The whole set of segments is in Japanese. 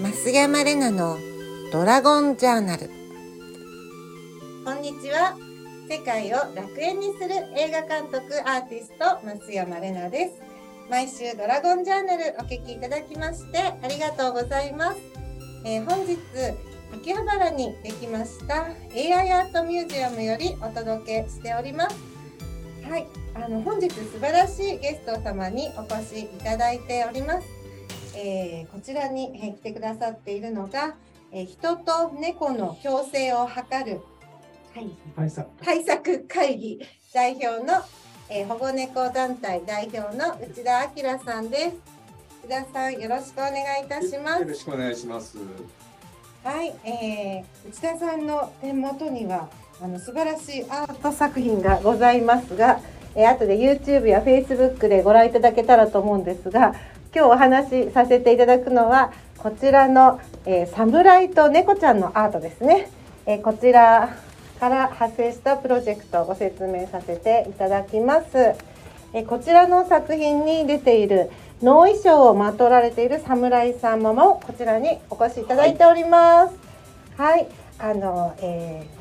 増山玲奈のドラゴンジャーナル。こんにちは。世界を楽園にする映画監督アーティスト増山玲奈です。毎週ドラゴンジャーナルお聞きいただきましてありがとうございます、えー、本日秋葉原にできました AI アートミュージアムよりお届けしております。はい。あの本日素晴らしいゲスト様にお越しいただいております、えー、こちらに、えー、来てくださっているのが、えー、人と猫の共生を図る対策。対策会議代表の、えー、保護猫団体代表の内田明さんです。内田さんよろしくお願いいたします。よろしくお願いします。はい、えー、内田さんの手元にはあの素晴らしいアート作品がございますが、えー、後で YouTube や Facebook でご覧いただけたらと思うんですが今日お話しさせていただくのはこちらの、えー、侍と猫ちゃんのアートですね、えー、こちらから発生したプロジェクトをご説明させていただきます、えー、こちらの作品に出ている能衣装をまとられている侍さんもこちらにお越しいただいておりますはい、はい、あの、えー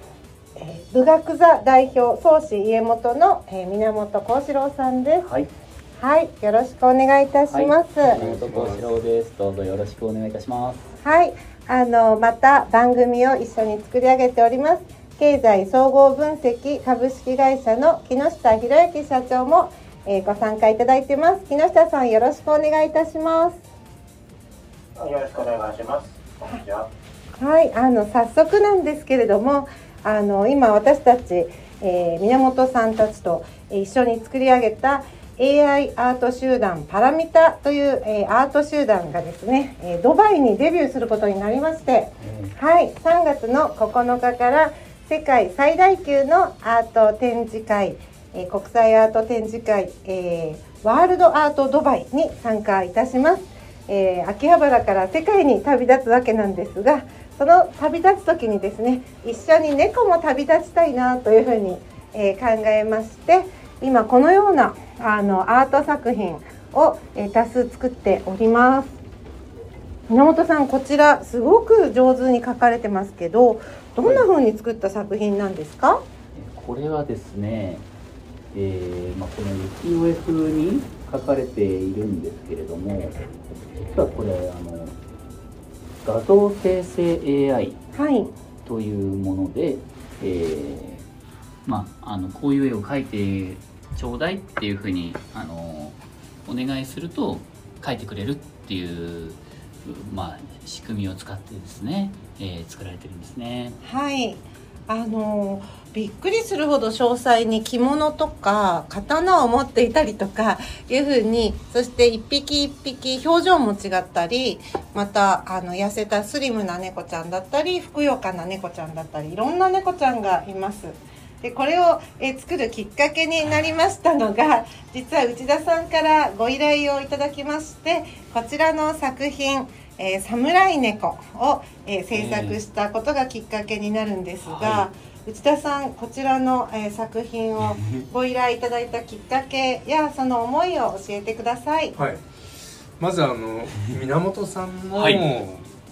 えー、武学座代表宗師家元の、えー、源幸四郎さんです。はい。はい、よろしくお願いいたします。はい。どうぞよろしくお願いいたします。はい、あのまた番組を一緒に作り上げております。経済総合分析株式会社の木下博之社長も、えー、ご参加いただいてます。木下さんよろしくお願いいたします。よろしくお願いします。こんにちは。はい、あの早速なんですけれども。あの今私たち、えー、源さんたちと一緒に作り上げた AI アート集団パラミタという、えー、アート集団がですね、えー、ドバイにデビューすることになりまして、うん、はい3月の9日から世界最大級のアート展示会、えー、国際アート展示会、えー、ワールドアートドバイに参加いたします、えー、秋葉原から世界に旅立つわけなんですがその旅立つ時にですね一緒に猫も旅立ちたいなというふうに、えー、考えまして今このようなあのアート作品を、えー、多数作っております。源さんこちらすごく上手に描かれてますけどどんな風に作った作品なんですか？これはですね、えーまあ、この浮世絵風に描かれているんですけれども実はこれあの画像生成 AI というもので、はい、えー、まあ、あのこういう絵を描いてちょうだいっていうふうにあのお願いすると描いてくれるっていう、まあ、仕組みを使ってですね、えー、作られてるんですね。はいあのびっくりするほど詳細に着物とか刀を持っていたりとかいうふうにそして一匹一匹表情も違ったりまたあの痩せたスリムな猫ちゃんだったりふくよかな猫ちゃんだったりいろんな猫ちゃんがいます。でこれを、え作るきっかけになりましたのが実は内田さんからご依頼をいただきましてこちらの作品えー、侍猫を、えー、制作したことがきっかけになるんですが、はい、内田さんこちらの、えー、作品を ご依頼いただいたきっかけやその思いを教えてください。はい、まずあの 源さんの、はい、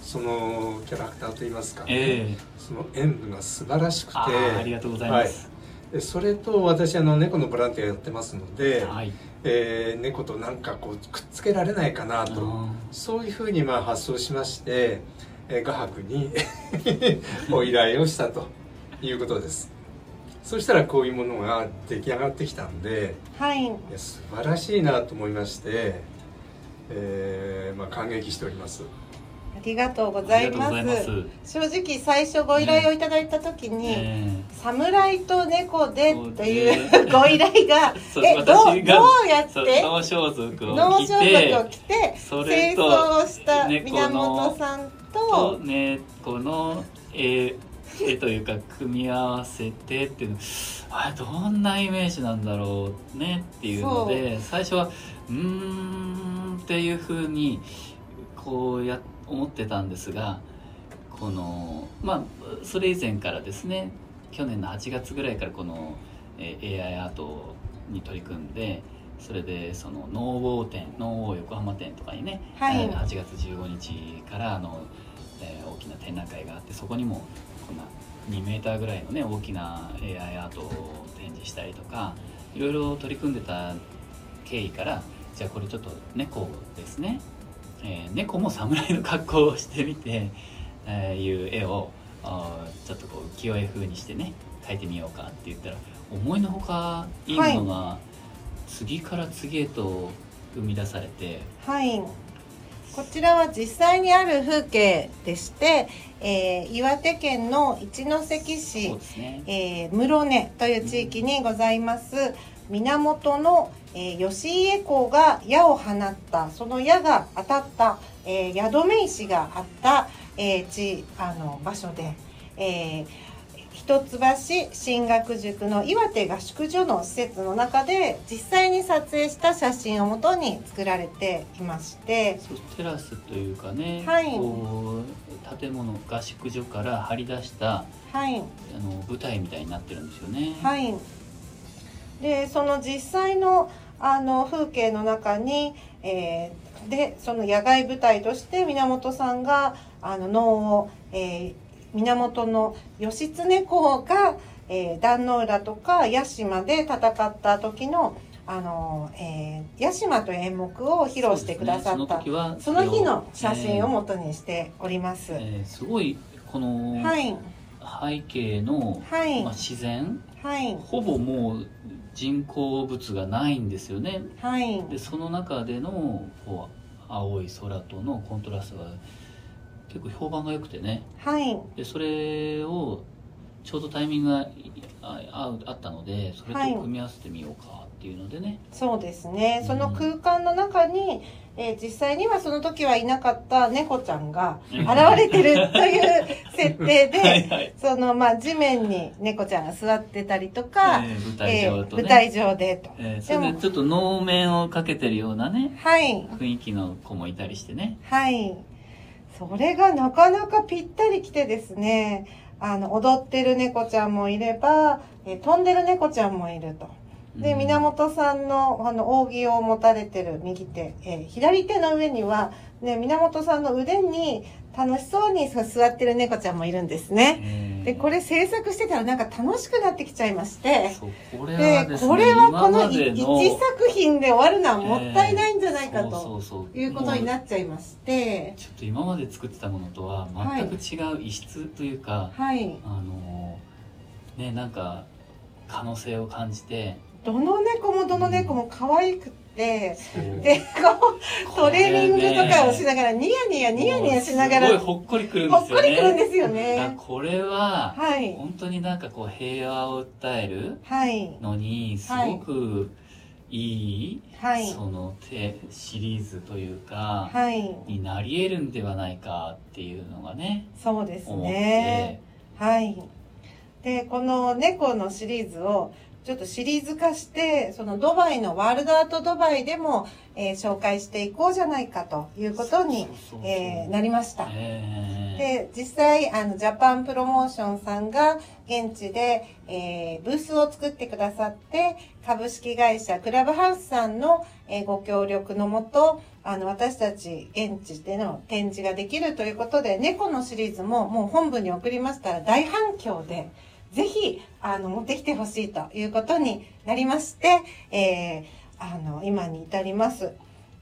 そのキャラクターといいますか、ね、えー、その演舞が素晴らしくてありがとうございます。はい、それと私あの猫のボランティアやってますので、はい、えー、猫となんかこうくっつけられないかなとそういうふうにまあ発想しまして、えー、画伯に お依頼をしたということです。そしたらこういうものが出来上がってきたんで、はい、いや素晴らしいなと思いまして、えーまあ、感激しておりますありがとうございます。正直最初ご依頼をいただいた時に、ね、侍と猫でっていうご依頼が えどうどうやって？脳装束を着て清掃をした源さんと猫の絵絵というか組み合わせてっていうあどんなイメージなんだろうねっていうので最初はうんっていうふうにこうや思ってたんですがこのまあそれ以前からですね去年の8月ぐらいからこの、え AI アートに取り組んでそれでその農房店農房横浜店とかにね、はい、8月15日からあの、えー、大きな展覧会があってそこにもこんな2メーターぐらいのね大きな AI アートを展示したりとかいろいろ取り組んでた経緯からじゃあこれちょっと猫ですね、えー、猫も侍の格好をしてみて、えー、いう絵をちょっとこう浮世絵風にしてね描いてみようかって言ったら思いのほかいいものが次から次へと生み出されて。はい。こちらは実際にある風景でして、えー、岩手県の一関市、ね。えー、室根という地域にございます、源の、えー、吉家公が矢を放ったその矢が当たった、えー、宿目石があった、えー、地あの場所で、えー、一橋進学塾の岩手合宿所の施設の中で実際に撮影した写真をもとに作られていましてテラスというかね、はい、建物合宿所から張り出した、はい、あの舞台みたいになってるんですよね。はい。でその実際のあの風景の中に、えー、でその野外舞台として源さんがあの能を、えー、源の義経公が、えー、壇ノ浦とか屋島で戦った時のあの、えー、屋島という演目を披露してくださった、ね、その日の写真を元にしております。えーえー、すごいこの、はい、背景の、はい。まあ、自然、はい、ほぼもう人工物がないんですよね。はい、でその中でのこう青い空とのコントラストが結構評判が良くてね。はい、でそれをちょうどタイミングがああったのでそれと組み合わせてみようかっていうのでね。はい、そうですね。その空間の中に、えー、実際にはその時はいなかった猫ちゃんが現れてるという設定で、はいはい、そのまあ地面に猫ちゃんが座ってたりとか、えー、舞台上と、ね、舞台上でと。えー、それでちょっと能面をかけてるようなね、はい、雰囲気の子もいたりしてね。はい。それがなかなかぴったりきてですね、あの、踊ってる猫ちゃんもいれば、えー、飛んでる猫ちゃんもいると。で、源さんの、あの、扇を持たれてる右手、えー、左手の上には、ね、源さんの腕に楽しそうに座ってる猫ちゃんもいるんですね。で、これ制作してたらなんか楽しくなってきちゃいまして、これはで、ね、これはこの1作品で終わるのはもったいないんじゃないかということになっちゃいまして、ちょっと今まで作ってたものとは全く違う異質というか、はい、あの、ね、なんか可能性を感じて、どの猫もどの猫も可愛くて、で、こう、トレーニングとかをしながら、ニヤニヤニヤニヤしながら、すごいほっこりくるんですよね。ほっこりくるんですよね。これは、はい、本当になんかこう、平和を訴えるのに、すごく、いい、はい、その手シリーズというか、はい、になり得るんではないかっていうのがねそうですね。はい。でこの猫のシリーズをちょっとシリーズ化して、そのドバイのワールドアートドバイでも、えー、紹介していこうじゃないかということに、えなりました。で、実際、あの、ジャパンプロモーションさんが現地で、えー、ブースを作ってくださって、株式会社クラブハウスさんの、えー、ご協力のもと、あの、私たち現地での展示ができるということで、猫のシリーズももう本部に送りましたら大反響で、ぜひ、あの、持ってきてほしいということになりまして、えー、あの、今に至ります。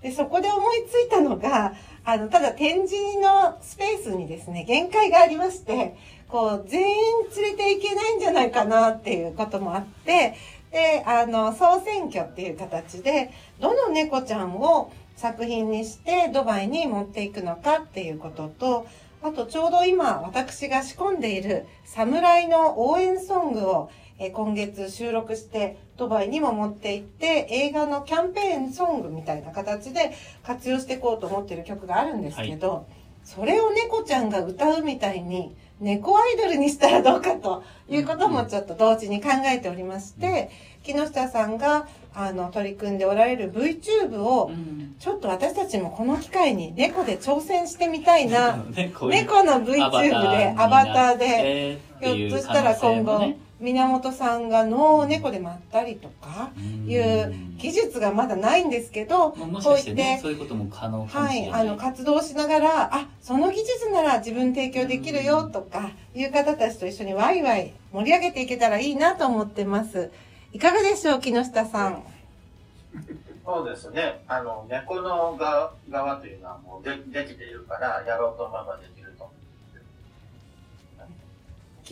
で、そこで思いついたのが、あの、ただ展示のスペースにですね、限界がありまして、こう、全員連れていけないんじゃないかなっていうこともあって、で、あの、総選挙っていう形で、どの猫ちゃんを作品にしてドバイに持っていくのかっていうことと、あとちょうど今私が仕込んでいる侍の応援ソングを今月収録してドバイにも持って行って映画のキャンペーンソングみたいな形で活用していこうと思ってる曲があるんですけど、はい、それを猫ちゃんが歌うみたいに猫アイドルにしたらどうかということもちょっと同時に考えておりまして、木下さんがあの取り組んでおられる VTube を、ちょっと私たちもこの機会に猫で挑戦してみたいな、猫の VTube でアバターで、ひょっとしたら今後、源さんが野を猫でまったりとかいう技術がまだないんですけど、こういってそういうことも可能はい、あの活動しながらあその技術なら自分提供できるよとかいう方たちと一緒にワイワイ盛り上げていけたらいいなと思ってますいかがでしょう木下さん。そうですね。あの猫の側側というのはもうでできているからやろうと思えばできると。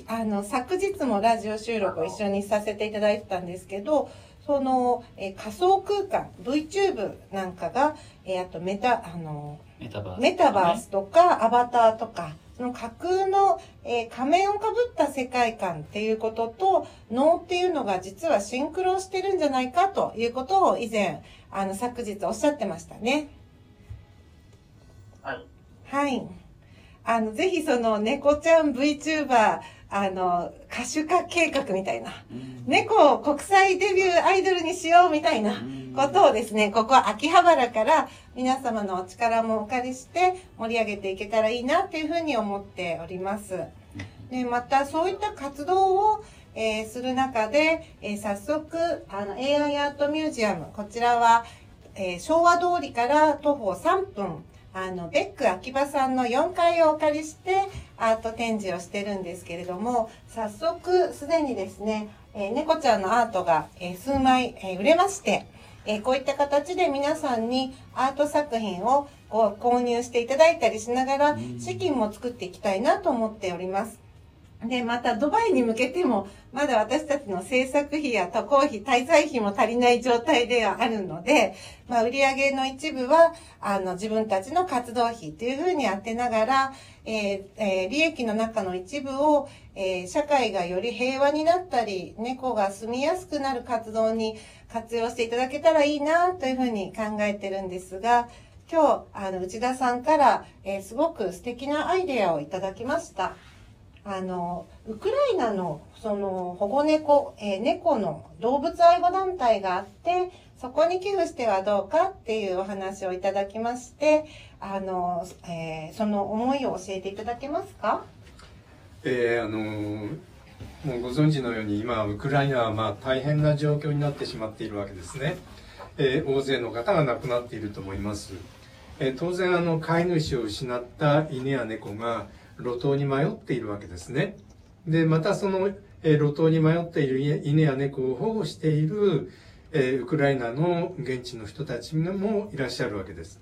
あの昨日もラジオ収録を一緒にさせていただいてたんですけどその、えー、仮想空間 VTube なんかが、えー、あとメタあのメタバース、メタバースとかアバターとかその架空の、えー、仮面をかぶった世界観っていうことと脳っていうのが実はシンクロしてるんじゃないかということを以前あの昨日おっしゃってましたね。はい。はい。あの、ぜひその猫ちゃん VTuber あの、歌手化計画みたいな、猫を国際デビューアイドルにしようみたいなことをですね、ここ秋葉原から皆様のお力もお借りして盛り上げていけたらいいなっていうふうに思っております。で、またそういった活動を、えー、する中で、えー、早速、あの、AI アートミュージアム、こちらは、えー、昭和通りから徒歩3分、あの、ベック秋葉さんの4階をお借りして、アート展示をしてるんですけれども、早速、すでにですね、えー、猫ちゃんのアートが、えー、数枚、えー、売れまして、えこういった形で皆さんにアート作品をご購入していただいたりしながら、資金も作っていきたいなと思っております。で、またドバイに向けても、まだ私たちの制作費や渡航費、滞在費も足りない状態ではあるので、まあ、売上の一部は、あの、自分たちの活動費というふうに当てながら、えーえー、利益の中の一部を、えー、社会がより平和になったり、猫が住みやすくなる活動に活用していただけたらいいな、というふうに考えてるんですが、今日、あの、内田さんから、えー、すごく素敵なアイデアをいただきました。あの、ウクライナのその保護猫、えー、猫の動物愛護団体があって、そこに寄付してはどうかっていうお話をいただきまして、あの、えー、その思いを教えていただけますか？えー、あのもうご存知のように今ウクライナはまあ大変な状況になってしまっているわけですね、えー、大勢の方が亡くなっていると思います、えー、当然あの飼い主を失った犬や猫が路頭に迷っているわけですね。で、またその、え路頭に迷っている犬や猫を保護している、えウクライナの現地の人たちもいらっしゃるわけです。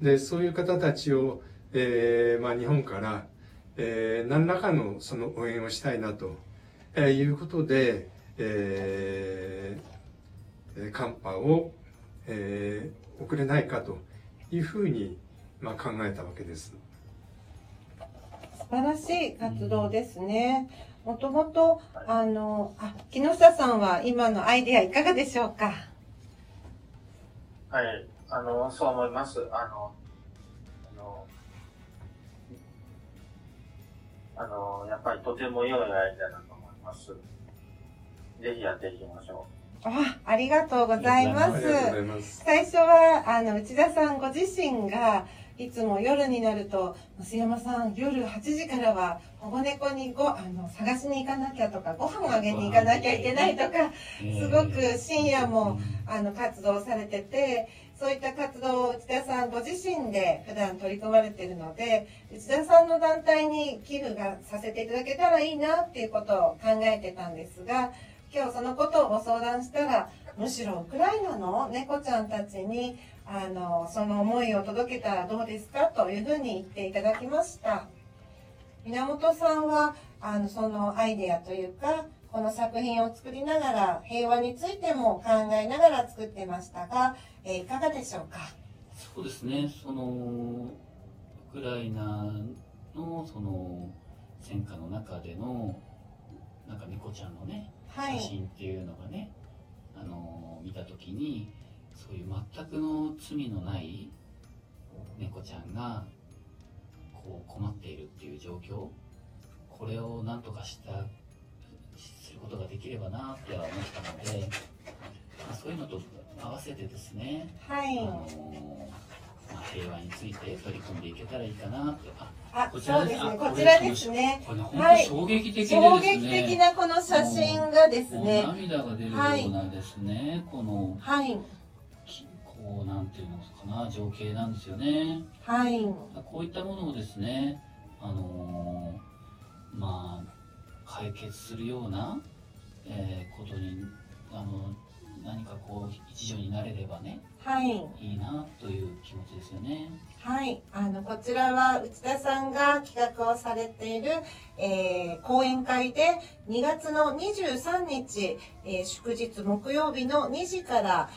で、そういう方たちを、え、まあ、日本から、え、何らかのその応援をしたいなと、えー、いうことで、えー、寒波を、えー、送れないかというふうに、まあ、考えたわけです。素晴らしい活動ですね。もともと、あの、あ、木下さんは今のアイデアいかがでしょうか？はい、あの、そう思います。あの、あの、あのやっぱりとても良いアイデアだと思います。ぜひやっていきましょう。あありがとうございます。最初は、あの、内田さんご自身が、いつも夜になると増山さん夜8時からは保護猫にごあの探しに行かなきゃとかご飯をあげに行かなきゃいけないとかすごく深夜もあの活動されててそういった活動を内田さんご自身で普段取り組まれているので内田さんの団体に寄付がさせていただけたらいいなっていうことを考えてたんですが今日そのことをご相談したらむしろウクライナの？猫ちゃんたちにあのその思いを届けたらどうですか？というふうに言っていただきました。源さんはあのそのアイデアというかこの作品を作りながら平和についても考えながら作ってましたが、えー、いかがでしょうか？そうですね。そのウクライナのその戦火の中でのなんか猫ちゃんのね、はい、写真っていうのがねあの見た時にそういう全くの罪のない猫ちゃんがこう困っているっていう状況これを何とかしたすることができればなっては思ったので、まあ、そういうのと合わせてですね、はい、あのまあ、平和について取り組んでいけたらいいかなとあ、こちらですね。こちらですね。これ本当衝撃的ですね、衝撃的なこの写真がですね。涙が出るようなですね、はい、この。はい。こうなんていうのかな情景なんですよね。はい。こういったものをですね、あのー、まあ解決するような、えー、ことにあの何かこう一助になれればね、はい、いいなという気持ちですよね。はい、あのこちらは内田さんが企画をされている、えー、講演会で2月の23日、えー、祝日木曜日の2時から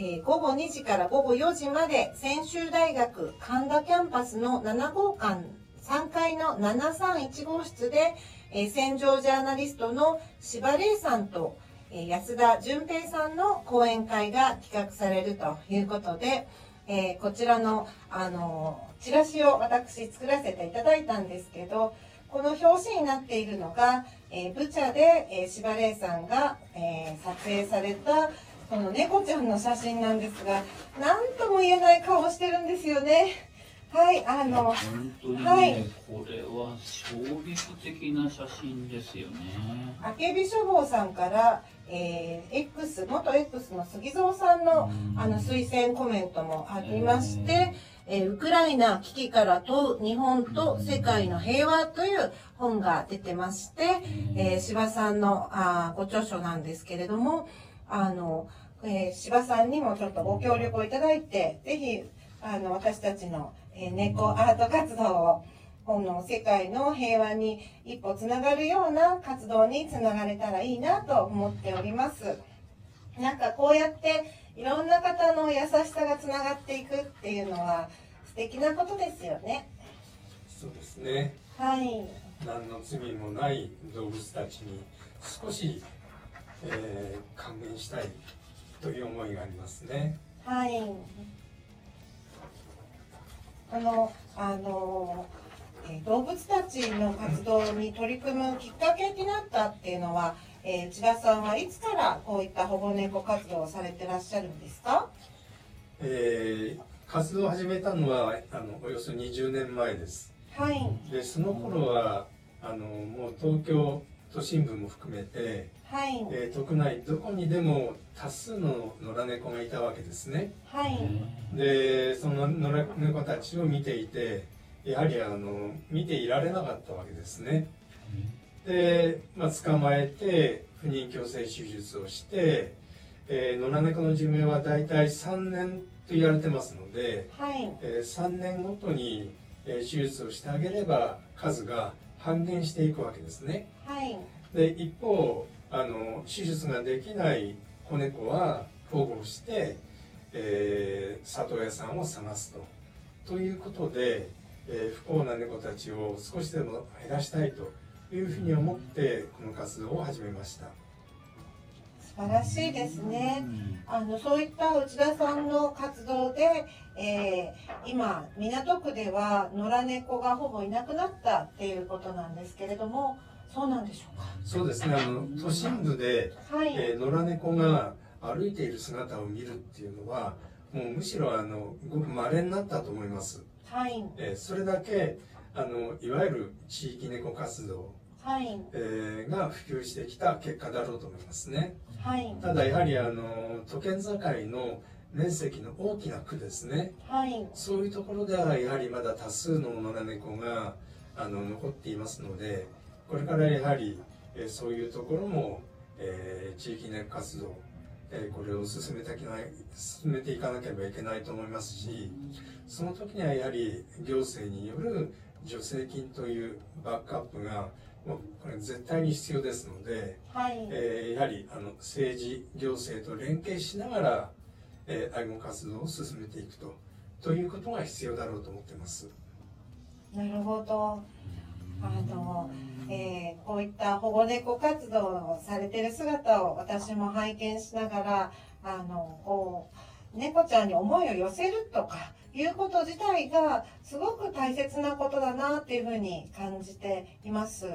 えー、午後2時から午後4時まで専修大学神田キャンパスの7号館3階の731号室で、え、戦場ジャーナリストの柴玲さんと、え安田純平さんの講演会が企画されるということで、え、こちらの、あのチラシを私作らせていただいたんですけど、この表紙になっているのが、えー、ブチャで、えー、柴玲さんが、えー、撮影されたこの猫ちゃんの写真なんですが、何とも言えない顔をしてるんですよね。はい、あの、本当にね、はい、これは衝撃的な写真ですよね。あけび書房さんから、えー、X、元 X の杉蔵さんの、あの、推薦コメントもありまして、えー、ウクライナ危機から問う日本と世界の平和という本が出てまして、えー、柴さんのあご著書なんですけれども、あの、えー、柴さんにもちょっとご協力をいただいて、ぜひ、あの、私たちのえ猫アート活動をこの世界の平和に一歩つながるような活動につながれたらいいなと思っております。なんかこうやっていろんな方の優しさがつながっていくっていうのは素敵なことですよね。そうですね。はい。何の罪もない動物たちに少し、えー、還元したいという思いがありますね。はい。あのあの、え動物たちの活動に取り組むきっかけになったっていうのは、えー、千田さんはいつからこういった保護猫活動をされてらっしゃるんですか、えー、活動を始めたのはあのおよそ20年前です。はい、でその頃はあのもう東京都心部も含めて、はいえー、特内どこにでも多数の野良猫がいたわけですね。はい、でその野良猫たちを見ていてやはりあの見ていられなかったわけですね。で、まあ、捕まえて不妊矯正手術をして、えー、野良猫の寿命はだいたい3年と言われてますので、はいえー、3年ごとに、えー、手術をしてあげれば数が半減していくわけですね。はい、で一方あの手術ができない子猫は保護して、えー、里親さんを探すと。ということで、えー、不幸な猫たちを少しでも減らしたいというふうに思ってこの活動を始めました。素晴らしいですね。あのそういった内田さんの活動で、えー、今港区では野良猫がほぼいなくなったっていうことなんですけれども、そうなんでしょうか。そうですね。あの都心部で、はい、えー、野良猫が歩いている姿を見るっていうのは、もうむしろあのごく稀になったと思います。はい。えー、それだけあのいわゆる地域猫活動、はいえー、が普及してきた結果だろうと思いますね。はい。ただやはりあの都県境の面積の大きな区ですね、はい、そういうところではやはりまだ多数の野良猫があの残っていますのでこれからやはり、えー、そういうところも、えー、地域猫活動、えー、これを進めていかない進めていかなければいけないと思いますしその時にはやはり行政による助成金というバックアップがもうこれ絶対に必要ですので、はい、えー、やはりあの政治行政と連携しながら、えー、愛護活動を進めていくとということが必要だろうと思っています。なるほどあの、えー、こういった保護猫活動をされてる姿を私も拝見しながら、あの、こう、猫ちゃんに思いを寄せるとか、いうこと自体がすごく大切なことだなっていうふうに感じています。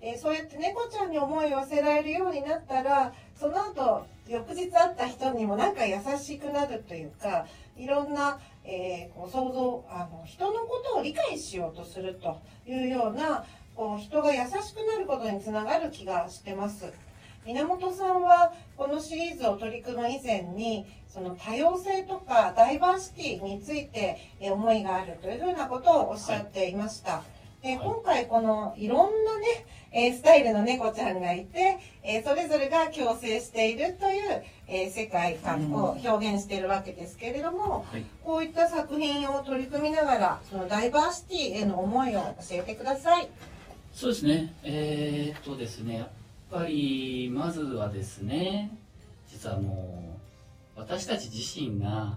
え、そうやって猫ちゃんに思いを寄せられるようになったら、その後、翌日会った人にもなんか優しくなるというか、いろんな、えー、こう想像あの人のことを理解しようとするというような人が優しくなることにつながる気がしてます。源さんはこのシリーズを取り組む以前にその多様性とかダイバーシティについて思いがあるというふうなことをおっしゃっていました。はい、で今回このいろんなね、えスタイルの猫ちゃんがいて、えそれぞれが共生しているという、え世界観を表現しているわけですけれども、はい、こういった作品を取り組みながらそのダイバーシティへの思いを教えてください。そうですね。えー、っとですね、ぱりまずはですね実はもう私たち自身が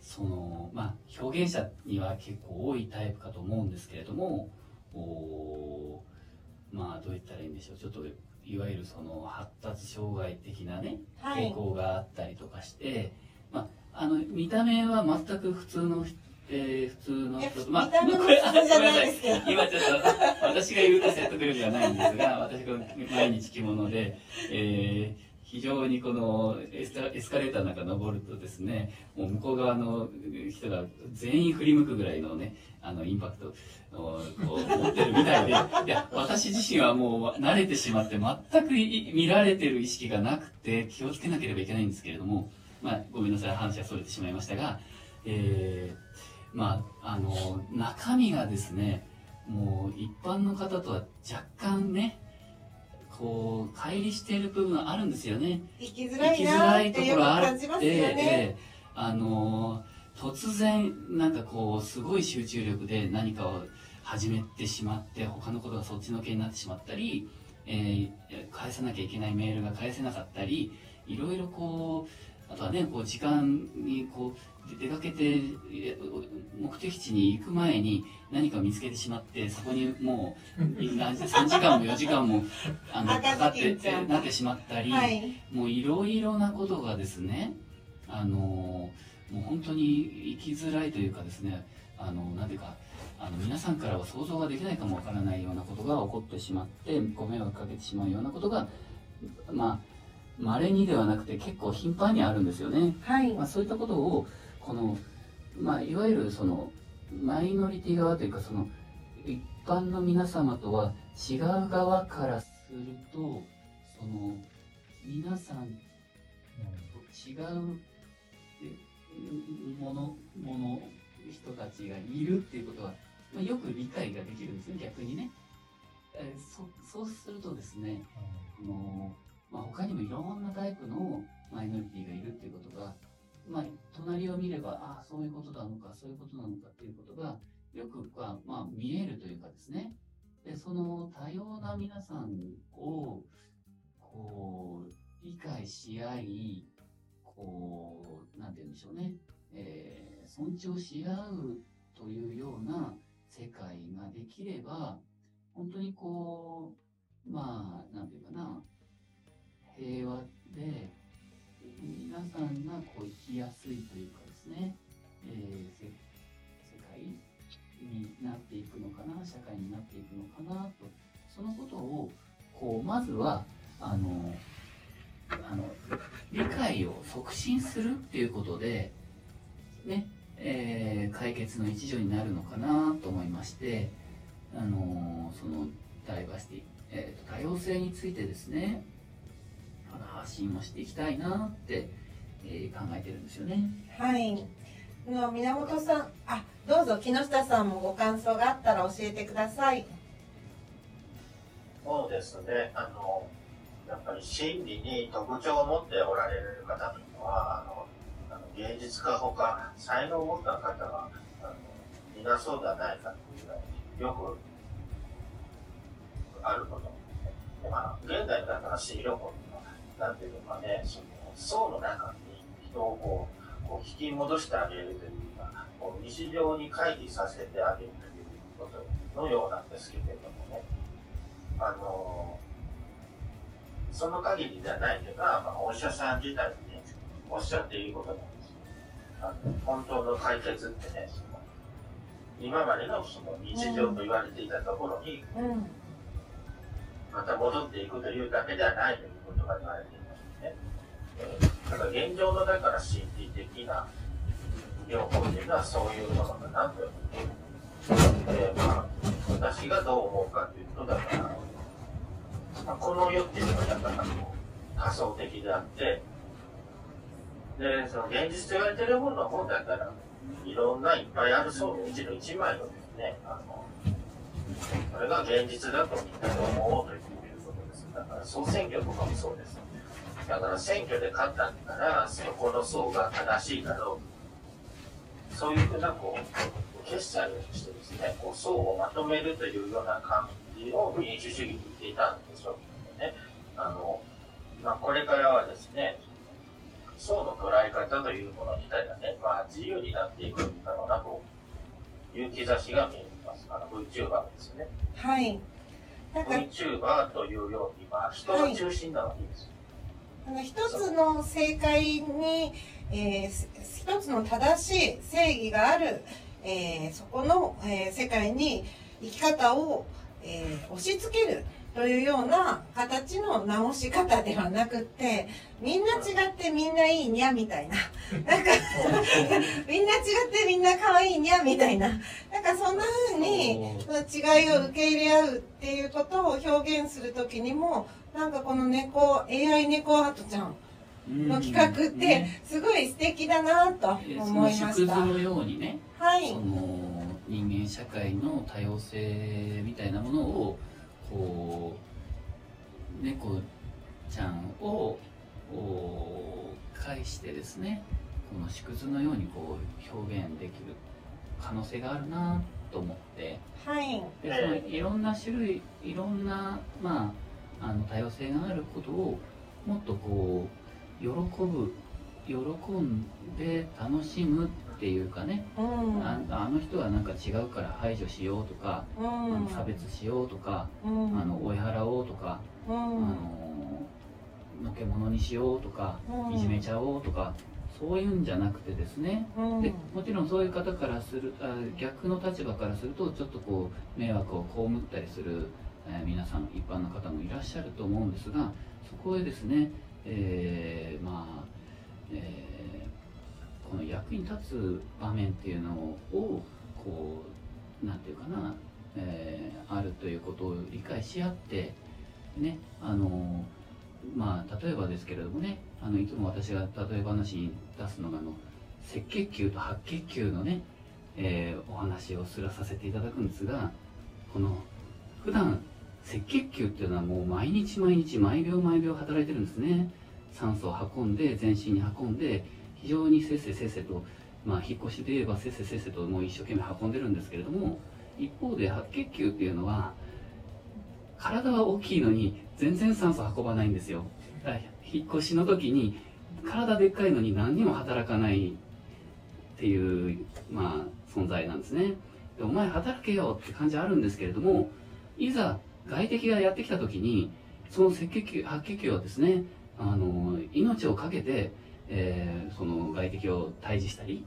そのまあ表現者には結構多いタイプかと思うんですけれどもおまあどう言ったらいいんでしょうちょっといわゆるその発達障害的なね傾向があったりとかして、まあ、あの見た目は全く普通のえー、普通の人と、まあ、これ、あ、ごめんなさい。今ちょっと、私が言うと説得力がないんですが、私が毎日着物で、えー、非常にこのエスエスカレーターなんか登るとですね、もう向こう側の人が全員振り向くぐらいのね、あの、インパクトを持ってるみたいで、いや、私自身はもう慣れてしまって全く見られてる意識がなくて気をつけなければいけないんですけれども、まあ、ごめんなさい、話はそれてしまいましたが、えー、まあ、あの、中身がですね、もう一般の方とは若干ね、こう、乖離している部分があるんですよね。生きづらいなっていう感じますよね。あの、突然、なんかこう、すごい集中力で何かを始めてしまって、他のことがそっちのけになってしまったり、えー、返さなきゃいけないメールが返せなかったり、いろいろこう、あとはね、こう、時間にこう、出かけて目的地に行く前に何か見つけてしまってそこにもう3時間も4時間もあのかかってなってしまったり、はい、もういろいろなことがですねあのもう本当に生きづらいというかですねあのなんていうかあの皆さんからは想像ができないかもわからないようなことが起こってしまってご迷惑かけてしまうようなことがまあ稀にではなくて結構頻繁にあるんですよね。はい、まあ、そういったことをこの、まあ、いわゆるそのマイノリティ側というかその一般の皆様とは違う側からするとその皆さんと違うものもの人たちがいるっていうことは、まあ、よく理解ができるんですね逆にね。えそそうするとですね、うん、のまあ、他にもいろんなタイプのマイノリティがいるっていうことがまあ、隣を見れば、ああ、そういうことなのか、そういうことなのかっていうことが、よく、まあ、見えるというかですね。で、その多様な皆さんを、こう、理解し合い、こう、なんて言うんでしょうね。えー、尊重し合うというような世界ができれば、本当にこう、まあ、なんていうかな、平和で、皆さんがこう生きやすいというかですね、えー、世界になっていくのかな社会になっていくのかなとそのことをこうまずはあのあの理解を促進するっていうことでね、えー、解決の一助になるのかなと思いましてあのそのダイバーシティ、えーと多様性についてですねあの発信をしていきたいなって、えー、考えてるんですよね。はい。の源さん、あ、どうぞ木下さんもご感想があったら教えてください。そうですね。あの、やっぱり心理に特徴を持っておられる方というのは、あの、あの芸術家ほか才能を持った方は、あの、いなそうではないかというぐらい、よくあること。まあ、現代だから心理療法なんていうのかね、その層の中に人をこうこう引き戻してあげるというか、こう日常に回避させてあげるということのようなんですけれどもね、あのその限りではないのが、まあ、お医者さん自体に、ね、おっしゃっていることなんですよ。あの本当の解決ってね、その今までのその日常と言われていたところに、うん。また戻っていくというだけではないことが言われていますね。だから現状のだから心理的な療法っていうのはそういうものかなと。で、まあ、私がどう思うかというと、だから、まあ、この世っていうのはやっぱり仮想的であって、で、その現実と言われてるものの本だったら、いろんないっぱいある層のうちの一枚のですね、あの、それが現実だとみんな思おうという。から総選挙とかもそうです。だから選挙で勝ったんだから、そこの層が正しいだろう。そういうふうな、こう、決済をしてですね、こう層をまとめるというような感じを民主主義に言っていたんでしょうね。あの、まあ、これからはですね、層の捉え方というもの自体がね、まあ、自由になっていくんだろうなという兆しが見えます。あの VTuber ですね。はい。VTuber というよまあ、人が中心なわけです。あの一つの正解に、えー、一つの正しい正義がある、えー、そこの、えー、世界に生き方を、えー、押し付けるというような形の直し方ではなくて、みんな違ってみんないいにゃみたいな。なんか みんな違ってみんな可愛いにゃみたいな。なんかそんな風に違いを受け入れ合うっていうことを表現するときにも、なんかこの猫、AI 猫アートちゃん。の企画ってすごい素敵だなと思いました。のようにね、はい、その人間社会の多様性みたいなものをこう猫ちゃんを介してですねこの縮図のようにこう表現できる可能性があるなと思って、はい、でそのいろんな種類いろんな、まあ、あの多様性があることをもっとこう喜ぶ喜んで楽しむっていうかね、うん、ああの人はなんか違うから排除しようとか、うん、あの差別しようとか、うん、あの追い払おうとか、あののけ者にしようとか、いじめちゃおうとかそういうんじゃなくてですね、でもちろんそういう方からするあ逆の立場からするとちょっとこう迷惑を被ったりする、えー、皆さん一般の方もいらっしゃると思うんですがそこへですね、えー、まあ、えーこの役に立つ場面っていうのをこう何て言うかな、えー、あるということを理解し合ってねあのまあ例えばですけれどもねあのいつも私が例え話に出すのがあの赤血球と白血球のね、えー、お話をすらさせていただくんですがこの普段赤血球っていうのはもう毎日毎日毎秒毎秒働いてるんですね。酸素を運んで全身に運んで非常にせっせせっせと、まあ、引っ越しで言えばせっせせっせともう一生懸命運んでるんですけれども一方で白血球っていうのは体は大きいのに全然酸素運ばないんですよ。引っ越しの時に体でっかいのに何にも働かないっていう、まあ、存在なんですね。でお前働けよって感じあるんですけれどもいざ外敵がやってきた時にその赤血球白血球はですねあの命を懸けてえー、その外敵を退治したり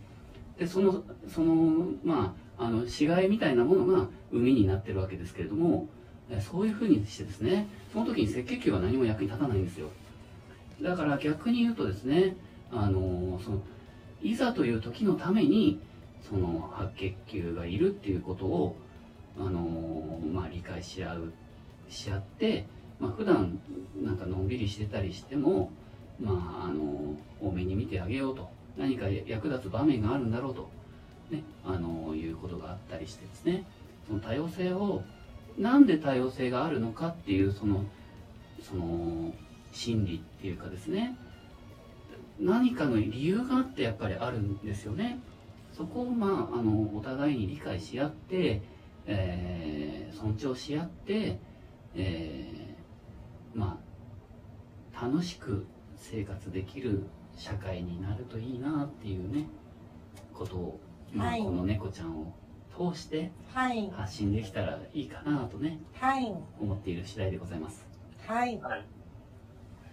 でそのそのまああの死骸みたいなものが海になってるわけですけれどもそういうふうにしてですねその時に赤血球は何も役に立たないんですよ。だから逆に言うとですねあのそのいざという時のためにその白血球がいるっていうことをあの、まあ、理解し合うし合って、まあ、普段なんかのんびりしてたりしてもまあ、あの多めに見てあげようと。何か役立つ場面があるんだろうと、ね、あのいうことがあったりしてですね。その多様性をなんで多様性があるのかっていうそのその心理っていうかですね。何かの理由があってやっぱりあるんですよね。そこをまああのお互いに理解し合って、えー、尊重し合って、えー、まあ楽しく生活できる社会になるといいなっていうねことを、まあ、この猫ちゃんを通して発信できたらいいかなとね、はい、思っている次第でございます。はい、はい、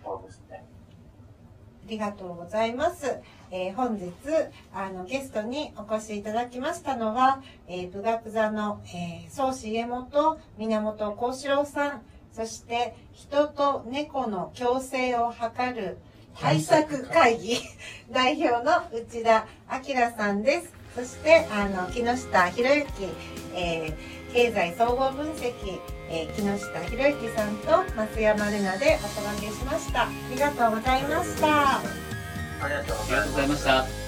そうですね。ありがとうございます。えー、本日、あの、ゲストにお越しいただきましたのは、えー、武学座の、えー、宗師家元源幸四郎さん、そして人と猫の共生を図る対策会議代表の内田明さんです。そしてあの木下博之、えー、経済総合分析、えー、木下博之さんと増山玲奈でお届けしました。ありがとうございました。ありがとうございました。